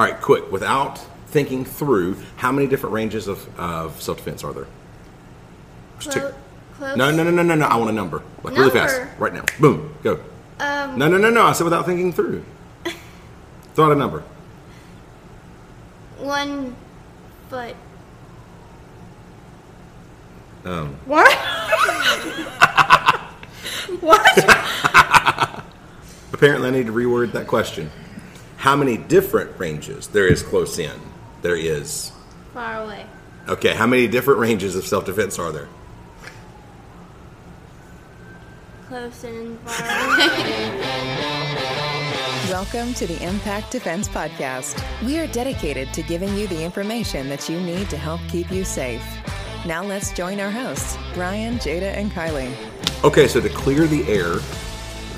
All right, quick, without thinking through, how many different ranges of, of self defense are there? Just Clo- close. No, no, no, no, no, no. I want a number. Like really fast. Number? Right now. Boom. Go. Um, No, no, no, no. I said without thinking through. Throw out a number. one foot. Um, What? what? apparently, I need to reword that question. How many different ranges there is close in? There is. Far away. Okay, how many different ranges of self defense are there? Close and far away. Welcome to the Impact Defense Podcast. We are dedicated to giving you the information that you need to help keep you safe. Now let's join our hosts, Brian, Jada, and Kylie. Okay, so to clear the air,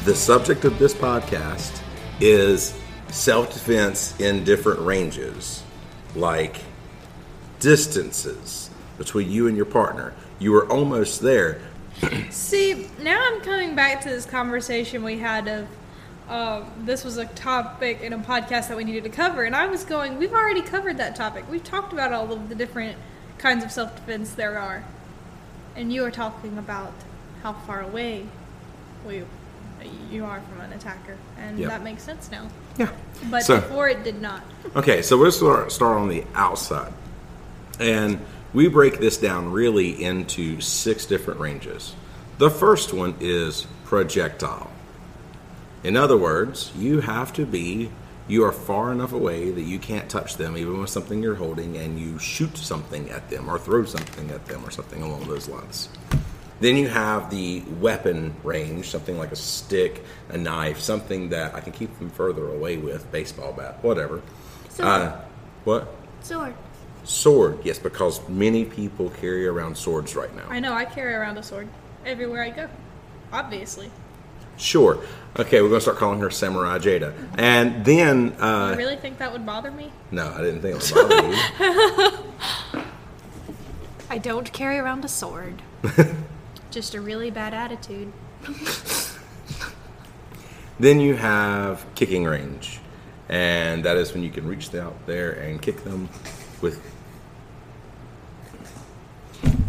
the subject of this podcast is self defense in different ranges, like distances between you and your partner. You were almost there. See, now I'm coming back to this conversation we had of um, this was a topic in a podcast that we needed to cover, and I was going, we've already covered that topic. We've talked about all of the different kinds of self defense there are, and you are talking about how far away we you are from an attacker, and Yep. that makes sense now. Yeah. But So- before it did not. Okay, so we'll start, start on the outside. And we break this down really into six different ranges. The first one is projectile. In other words, you have to be, you are far enough away that you can't touch them, even with something you're holding, and you shoot something at them or throw something at them or something along those lines. Then you have the weapon range, something like a stick, a knife, something that I can keep them further away with, baseball bat, whatever. Sword. Uh, what? Sword. Sword, yes, because many people carry around swords right now. I know I carry around a sword everywhere I go, obviously. Sure. Okay, we're going to start calling her Samurai Jada. And then, uh, you really think that would bother me? no, I didn't think it would bother you. I don't carry around a sword. Just a really bad attitude. Then you have kicking range, and that is when you can reach out there and kick them with.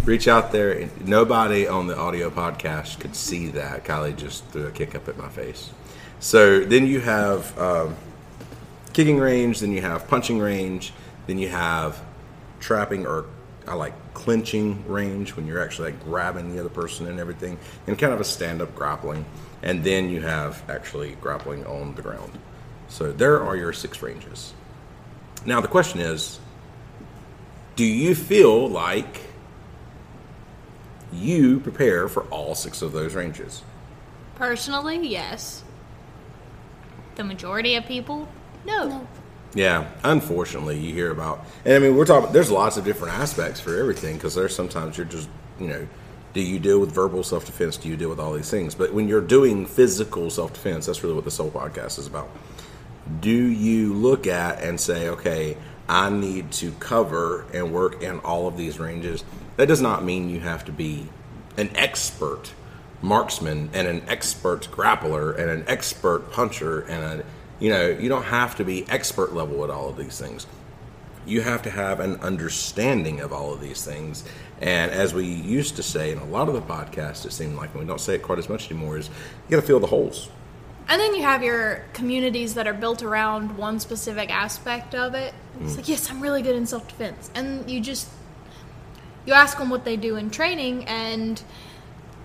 Reach out there. Nobody on the audio podcast could see that. Kylie just threw a kick up at my face. So then you have um, kicking range, then you have punching range, then you have trapping or I like clinching range when you're actually like grabbing the other person and everything, and kind of a stand up grappling. And then you have actually grappling on the ground. So there are your six ranges. Now the question is do you feel like you prepare for all six of those ranges? Personally, yes. The majority of people, no. No. Yeah, unfortunately, you hear about, and I mean, we're talking. There's lots of different aspects for everything because there's sometimes you're just, you know, do you deal with verbal self defense? Do you deal with all these things? But when you're doing physical self defense, that's really what this whole podcast is about. Do you look at and say, okay, I need to cover and work in all of these ranges? That does not mean you have to be an expert marksman and an expert grappler and an expert puncher and a you know you don't have to be expert level at all of these things you have to have an understanding of all of these things and as we used to say in a lot of the podcasts it seemed like and we don't say it quite as much anymore is you got to fill the holes And then you have your communities that are built around one specific aspect of it. It's mm. like, yes, I'm really good in self defense. And you just, you ask them what they do in training, and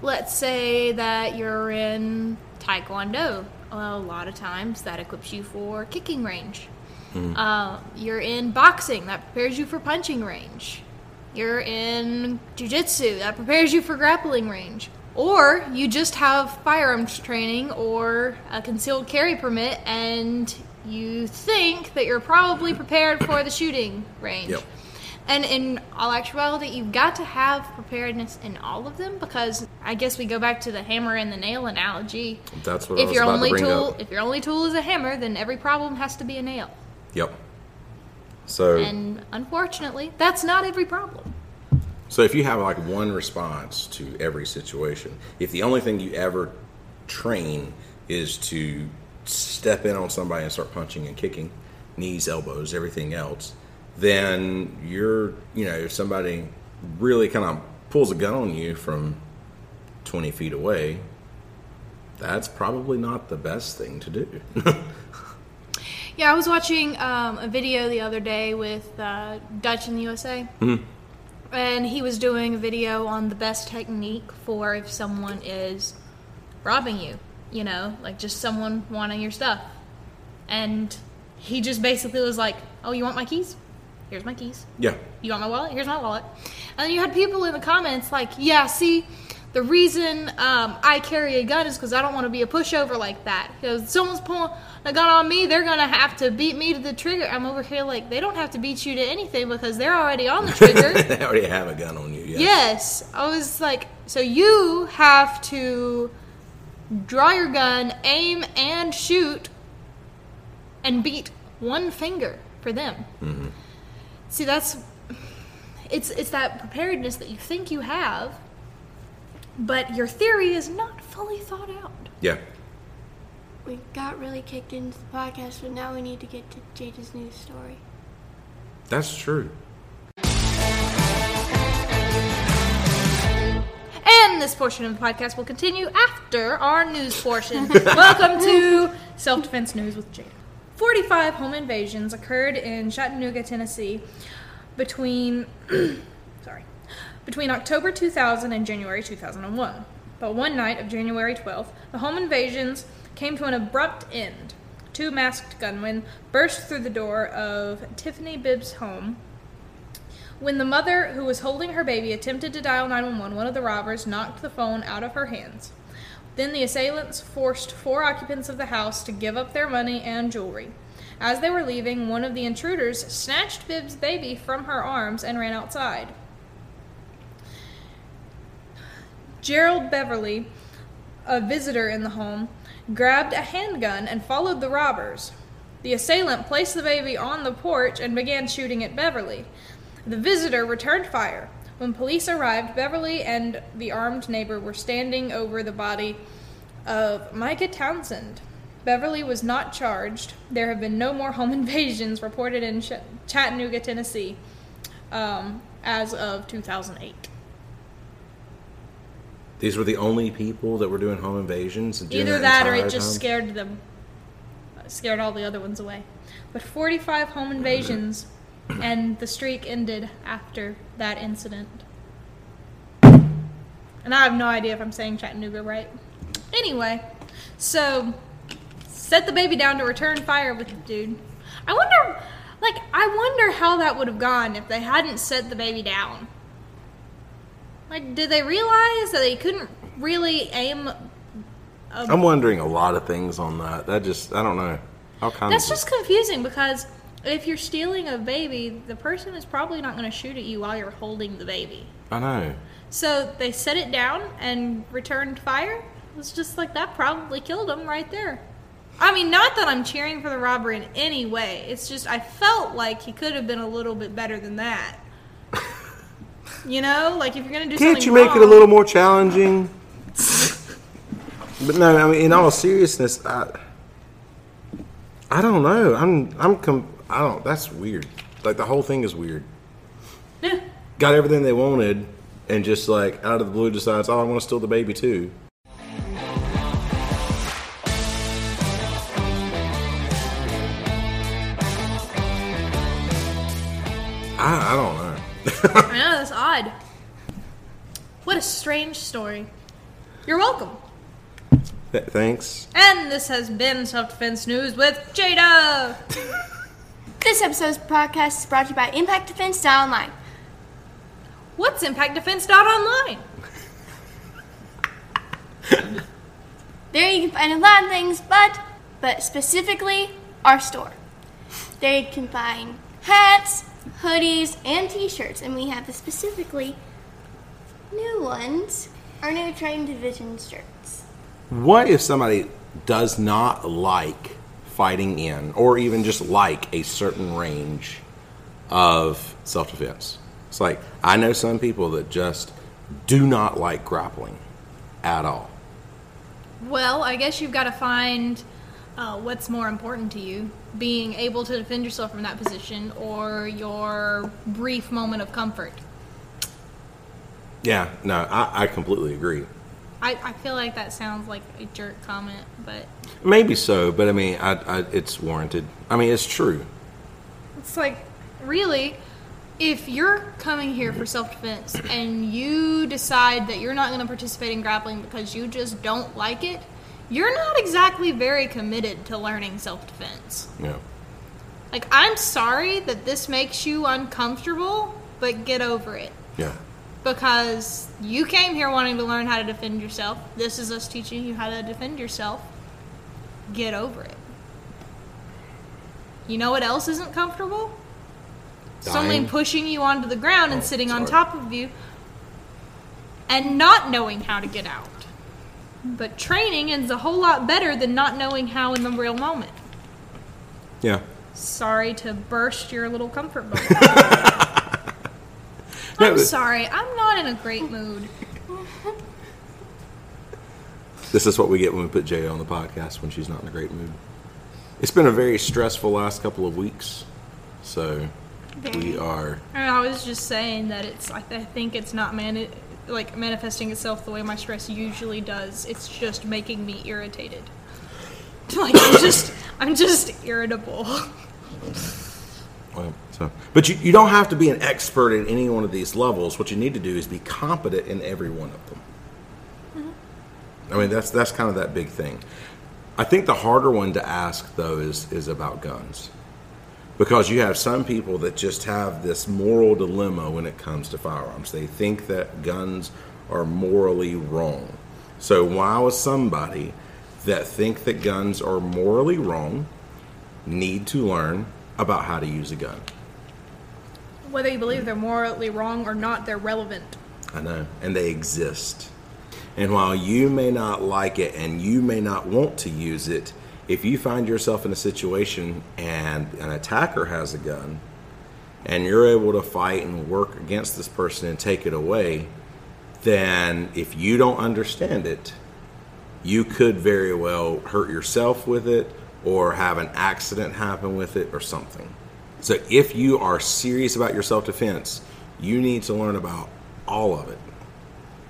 let's say that you're in Taekwondo. A lot of times that equips you for kicking range. Uh, you're in boxing, that prepares you for punching range. You're in jujitsu, that prepares you for grappling range. Or you just have firearms training or a concealed carry permit and you think that you're probably prepared for the shooting range. Yep. And in all actuality, you've got to have preparedness in all of them because I guess we go back to the hammer and the nail analogy. That's what I if was your about to only bring tool, up. if your only tool is a hammer, then every problem has to be a nail. yep so And unfortunately, that's not every problem. So if you have like one response to every situation, if the only thing you ever train is to step in on somebody and start punching and kicking, knees, elbows, everything else, then you're, you know, if somebody really kind of pulls a gun on you from 20 feet away, that's probably not the best thing to do. Yeah, I was watching um, a video the other day with uh, Dutch in the USA. And he was doing a video on the best technique for if someone is robbing you, you know, like just someone wanting your stuff. And he just basically was like, Oh, you want my keys? Here's my keys. yeah. You want my wallet? Here's my wallet. And then you had people in the comments like, yeah, see, the reason um, I carry a gun is because I don't want to be a pushover like that. Because someone's pulling a gun on me, they're going to have to beat me to the trigger. I'm over here like, they don't have to beat you to anything because they're already on the trigger. they already have a gun on you. Yes. yes. I was like, so you have to draw your gun, aim, and shoot, and beat one finger for them. See, that's it's it's that preparedness that you think you have, but your theory is not fully thought out. Yeah. We got really kicked into the podcast, so now we need to get to Jada's news story. That's true. And this portion of the podcast will continue after our news portion. Welcome to Self Defense News with Jada. 45 home invasions occurred in Chattanooga, Tennessee between sorry, between October 2000 and January 2001. But one night of January 12th, the home invasions came to an abrupt end. Two masked gunmen burst through the door of Tiffany Bibbs' home when the mother, who was holding her baby, attempted to dial 911, one of the robbers knocked the phone out of her hands. Then the assailants forced four occupants of the house to give up their money and jewelry. As they were leaving, one of the intruders snatched Bibbs' baby from her arms and ran outside. Gerald Beverly, a visitor in the home, grabbed a handgun and followed the robbers. The assailant placed the baby on the porch and began shooting at Beverly. The visitor returned fire. When police arrived, Beverly and the armed neighbor were standing over the body of Micah Townsend. Beverly was not charged. There have been no more home invasions reported in Ch- Chattanooga, Tennessee, um, as of 2008. These were the only people that were doing home invasions. during Either that or it just time? scared them, scared all the other ones away. But 45 home invasions, and the streak ended after that incident. And I have no idea if I'm saying Chattanooga right. Anyway, so set the baby down to return fire with the dude. I wonder, like, I wonder how that would have gone if they hadn't set the baby down. Like, did they realize that they couldn't really aim I'm wondering a lot of things on that. That just, I don't know. All kinds That's just confusing because if you're stealing a baby, the person is probably not going to shoot at you while you're holding the baby. I know. So they set it down and returned fire. It's just like that probably killed him right there. I mean, not that I'm cheering for the robber in any way. It's just I felt like he could have been a little bit better than that. you know, like if you're going to do Can't something you make it a little more challenging? but no, I mean, in all seriousness, I, I don't know. I'm, I'm, com- I don't. That's weird. Like the whole thing is weird. Yeah. Got everything they wanted, and just like out of the blue decides, oh, I want to steal the baby too. I, I don't know. I know that's odd. What a strange story. You're welcome. Th- Thanks. And this has been Self Defense News with Jada. This episode's podcast is brought to you by Impact Defense Online. What's Impact Defense Online? There you can find a lot of things, but but specifically our store. There you can find hats, hoodies, and t-shirts, and we have the specifically new ones, our new Train Division shirts. What if somebody does not like fighting in, or even just like a certain range of self defense? It's like, I know some people that just do not like grappling at all. Well, I guess you've got to find uh, what's more important to you. being able to defend yourself from that position or your brief moment of comfort. Yeah, no, I, I completely agree. I, I feel like that sounds like a jerk comment, but Maybe so, but I mean, I, I, it's warranted. I mean, it's true. It's like, really, if you're coming here for self defense and you decide that you're not going to participate in grappling because you just don't like it, you're not exactly very committed to learning self defense. Yeah. Like, I'm sorry that this makes you uncomfortable, but get over it. Yeah. Because you came here wanting to learn how to defend yourself. This is us teaching you how to defend yourself. Get over it. You know what else isn't comfortable? Someone pushing you onto the ground and Oh, sitting on top of you and not knowing how to get out. But training is a whole lot better than not knowing how in the real moment. Yeah. Sorry to burst your little comfort bubble. I'm sorry, I'm not in a great mood. This is what we get when we put Jay on the podcast when she's not in a great mood. It's been a very stressful last couple of weeks, so we are. And I was just saying that it's like I think it's not mani- like manifesting itself the way my stress usually does. It's just making me irritated. Like I'm just I'm just irritable. Well, so, but you, you don't have to be an expert in any one of these levels. What you need to do is be competent in every one of them. Mm-hmm. I mean, that's that's kind of that big thing. I think the harder one to ask though is is about guns, because you have some people that just have this moral dilemma when it comes to firearms. They think that guns are morally wrong. So why would somebody that think that guns are morally wrong need to learn about how to use a gun? Whether you believe they're morally wrong or not, they're relevant. I know, and they exist. And while you may not like it and you may not want to use it, if you find yourself in a situation and an attacker has a gun and you're able to fight and work against this person and take it away, then if you don't understand it, you could very well hurt yourself with it or have an accident happen with it or something. So if you are serious about your self defense, you need to learn about all of it,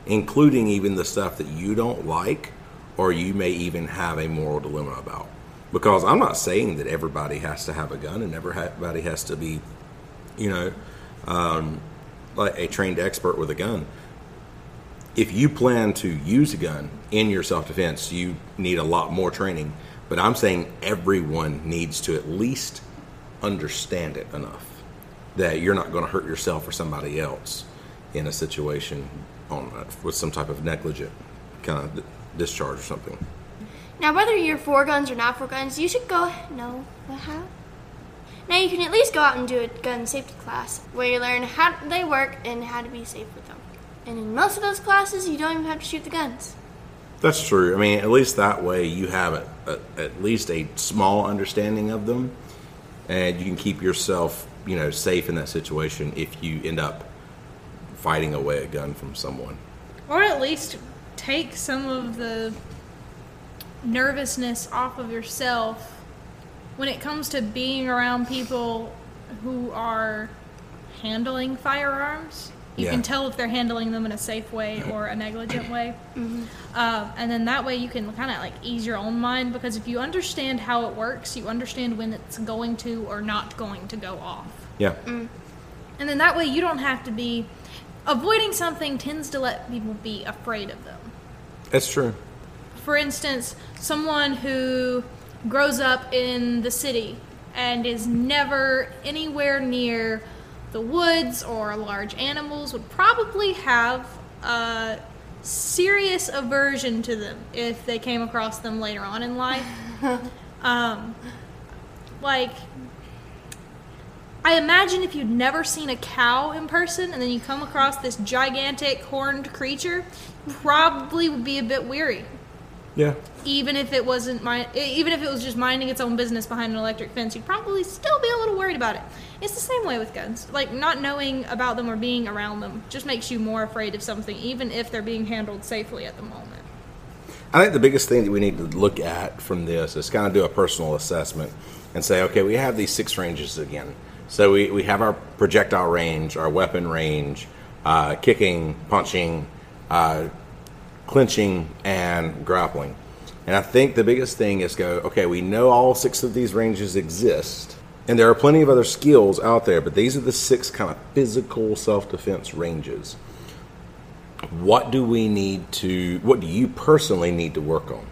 including even the stuff that you don't like or you may even have a moral dilemma about. Because I'm not saying that everybody has to have a gun and everybody has to be, you know, um, like a trained expert with a gun if you plan to use a gun in your self defense, you need a lot more training. But I'm saying everyone needs to at least understand it enough that you're not going to hurt yourself or somebody else in a situation on uh, with some type of negligent kind of discharge or something. Now, whether you're for guns or not for guns, you should go No, know how. Now, you can at least go out and do a gun safety class where you learn how they work and how to be safe with them. And in most of those classes, you don't even have to shoot the guns. That's true. I mean, at least that way you have a, a, at least a small understanding of them, and you can keep yourself, you know, safe in that situation if you end up fighting away a gun from someone. Or at least take some of the nervousness off of yourself when it comes to being around people who are handling firearms. You Yeah. can tell if they're handling them in a safe way or a negligent way. Um, and then that way you can kind of like ease your own mind because if you understand how it works, you understand when it's going to or not going to go off. Yeah. And then that way you don't have to be avoiding something tends to let people be afraid of them. That's true. For instance, someone who grows up in the city and is never anywhere near the woods or large animals would probably have a serious aversion to them if they came across them later on in life. um, like, I imagine if you'd never seen a cow in person and then you come across this gigantic horned creature, you probably would be a bit weary Yeah. even if it wasn't my even if it was just minding its own business behind an electric fence you'd probably still be a little worried about it it's the same way with guns like not knowing about them or being around them just makes you more afraid of something even if they're being handled safely at the moment I think the biggest thing that we need to look at from this is kind of do a personal assessment. and say, okay, we have these six ranges again. So we, we have our projectile range, our weapon range, uh, kicking, punching, uh, clinching, and grappling. And I think the biggest thing is go, okay, we know all six of these ranges exist. And there are plenty of other skills out there, but these are the six kind of physical self defense ranges. What do we need to, what do you personally need to work on?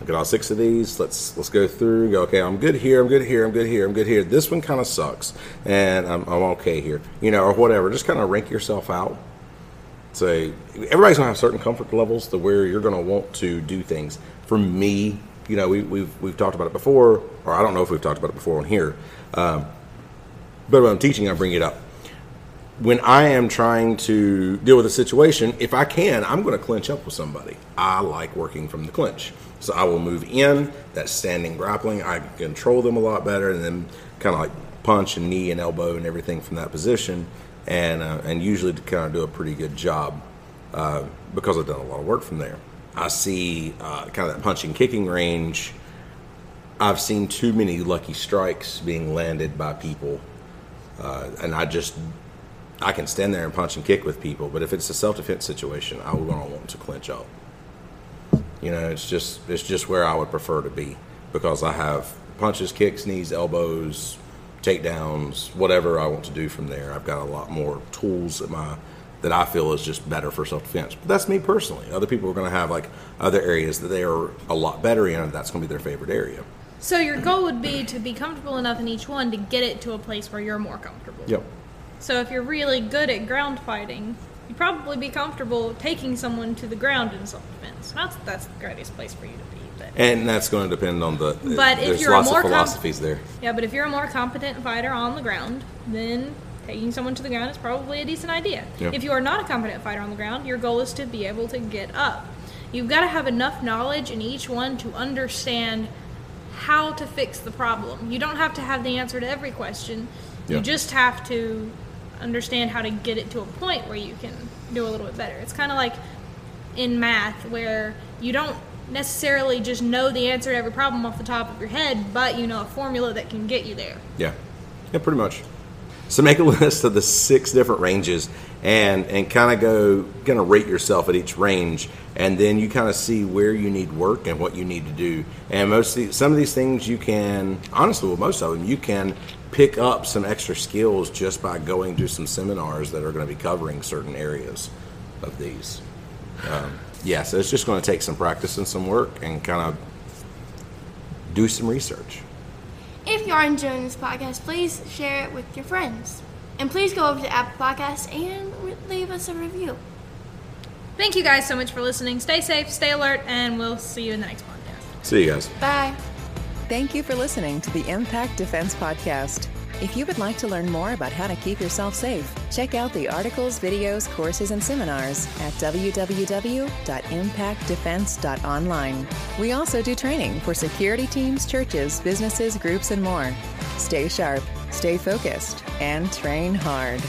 Look at all six of these. Let's let's go through. Go. Okay, I'm good here. I'm good here. I'm good here. I'm good here. This one kind of sucks, and I'm, I'm okay here. You know, or whatever. Just kind of rank yourself out. Say everybody's gonna have certain comfort levels to where you're gonna want to do things. For me, you know, we, we've we've talked about it before, or I don't know if we've talked about it before on here. Um, but when I'm teaching, I bring it up. When I am trying to deal with a situation, if I can, I'm going to clinch up with somebody. I like working from the clinch. So I will move in, that standing grappling. I control them a lot better and then kind of like punch and knee and elbow and everything from that position. And, uh, and usually to kind of do a pretty good job uh, because I've done a lot of work from there. I see uh, kind of that punching kicking range. I've seen too many lucky strikes being landed by people. Uh, and I just I can stand there and punch and kick with people, but if it's a self defense situation, I would want to clinch up. You know, it's just it's just where I would prefer to be because I have punches, kicks, knees, elbows, takedowns, whatever I want to do from there. I've got a lot more tools at my that I feel is just better for self defense. But that's me personally. Other people are going to have like other areas that they are a lot better in, and that's going to be their favorite area. So your goal would be to be comfortable enough in each one to get it to a place where you're more comfortable. Yep. So if you're really good at ground fighting, you'd probably be comfortable taking someone to the ground in self-defense. That's that's the greatest place for you to be. And that's going to depend on the. But if there's you're a lots more of com- philosophies there. yeah, but if you're a more competent fighter on the ground, then taking someone to the ground is probably a decent idea. Yeah. If you are not a competent fighter on the ground, your goal is to be able to get up. You've got to have enough knowledge in each one to understand how to fix the problem. You don't have to have the answer to every question. Yeah. You just have to understand how to get it to a point where you can do a little bit better. It's kind of like in math where you don't necessarily just know the answer to every problem off the top of your head, but you know a formula that can get you there. Yeah, yeah, pretty much. So make a list of the six different ranges and and kind of go kind of rate yourself at each range, and then you kind of see where you need work and what you need to do. And most some of these things you can honestly, with most of them, you can pick up some extra skills just by going to some seminars that are going to be covering certain areas of these. Um, yeah, so it's just going to take some practice and some work and kind of do some research. If you are enjoying this podcast, please share it with your friends. And please go over to Apple Podcasts and leave us a review. Thank you guys so much for listening. Stay safe, stay alert, and we'll see you in the next podcast. See you guys. Bye. Thank you for listening to the Impact Defense Podcast. If you would like to learn more about how to keep yourself safe, check out the articles, videos, courses, and seminars at www.impactdefense.online. We also do training for security teams, churches, businesses, groups, and more. Stay sharp, stay focused, and train hard.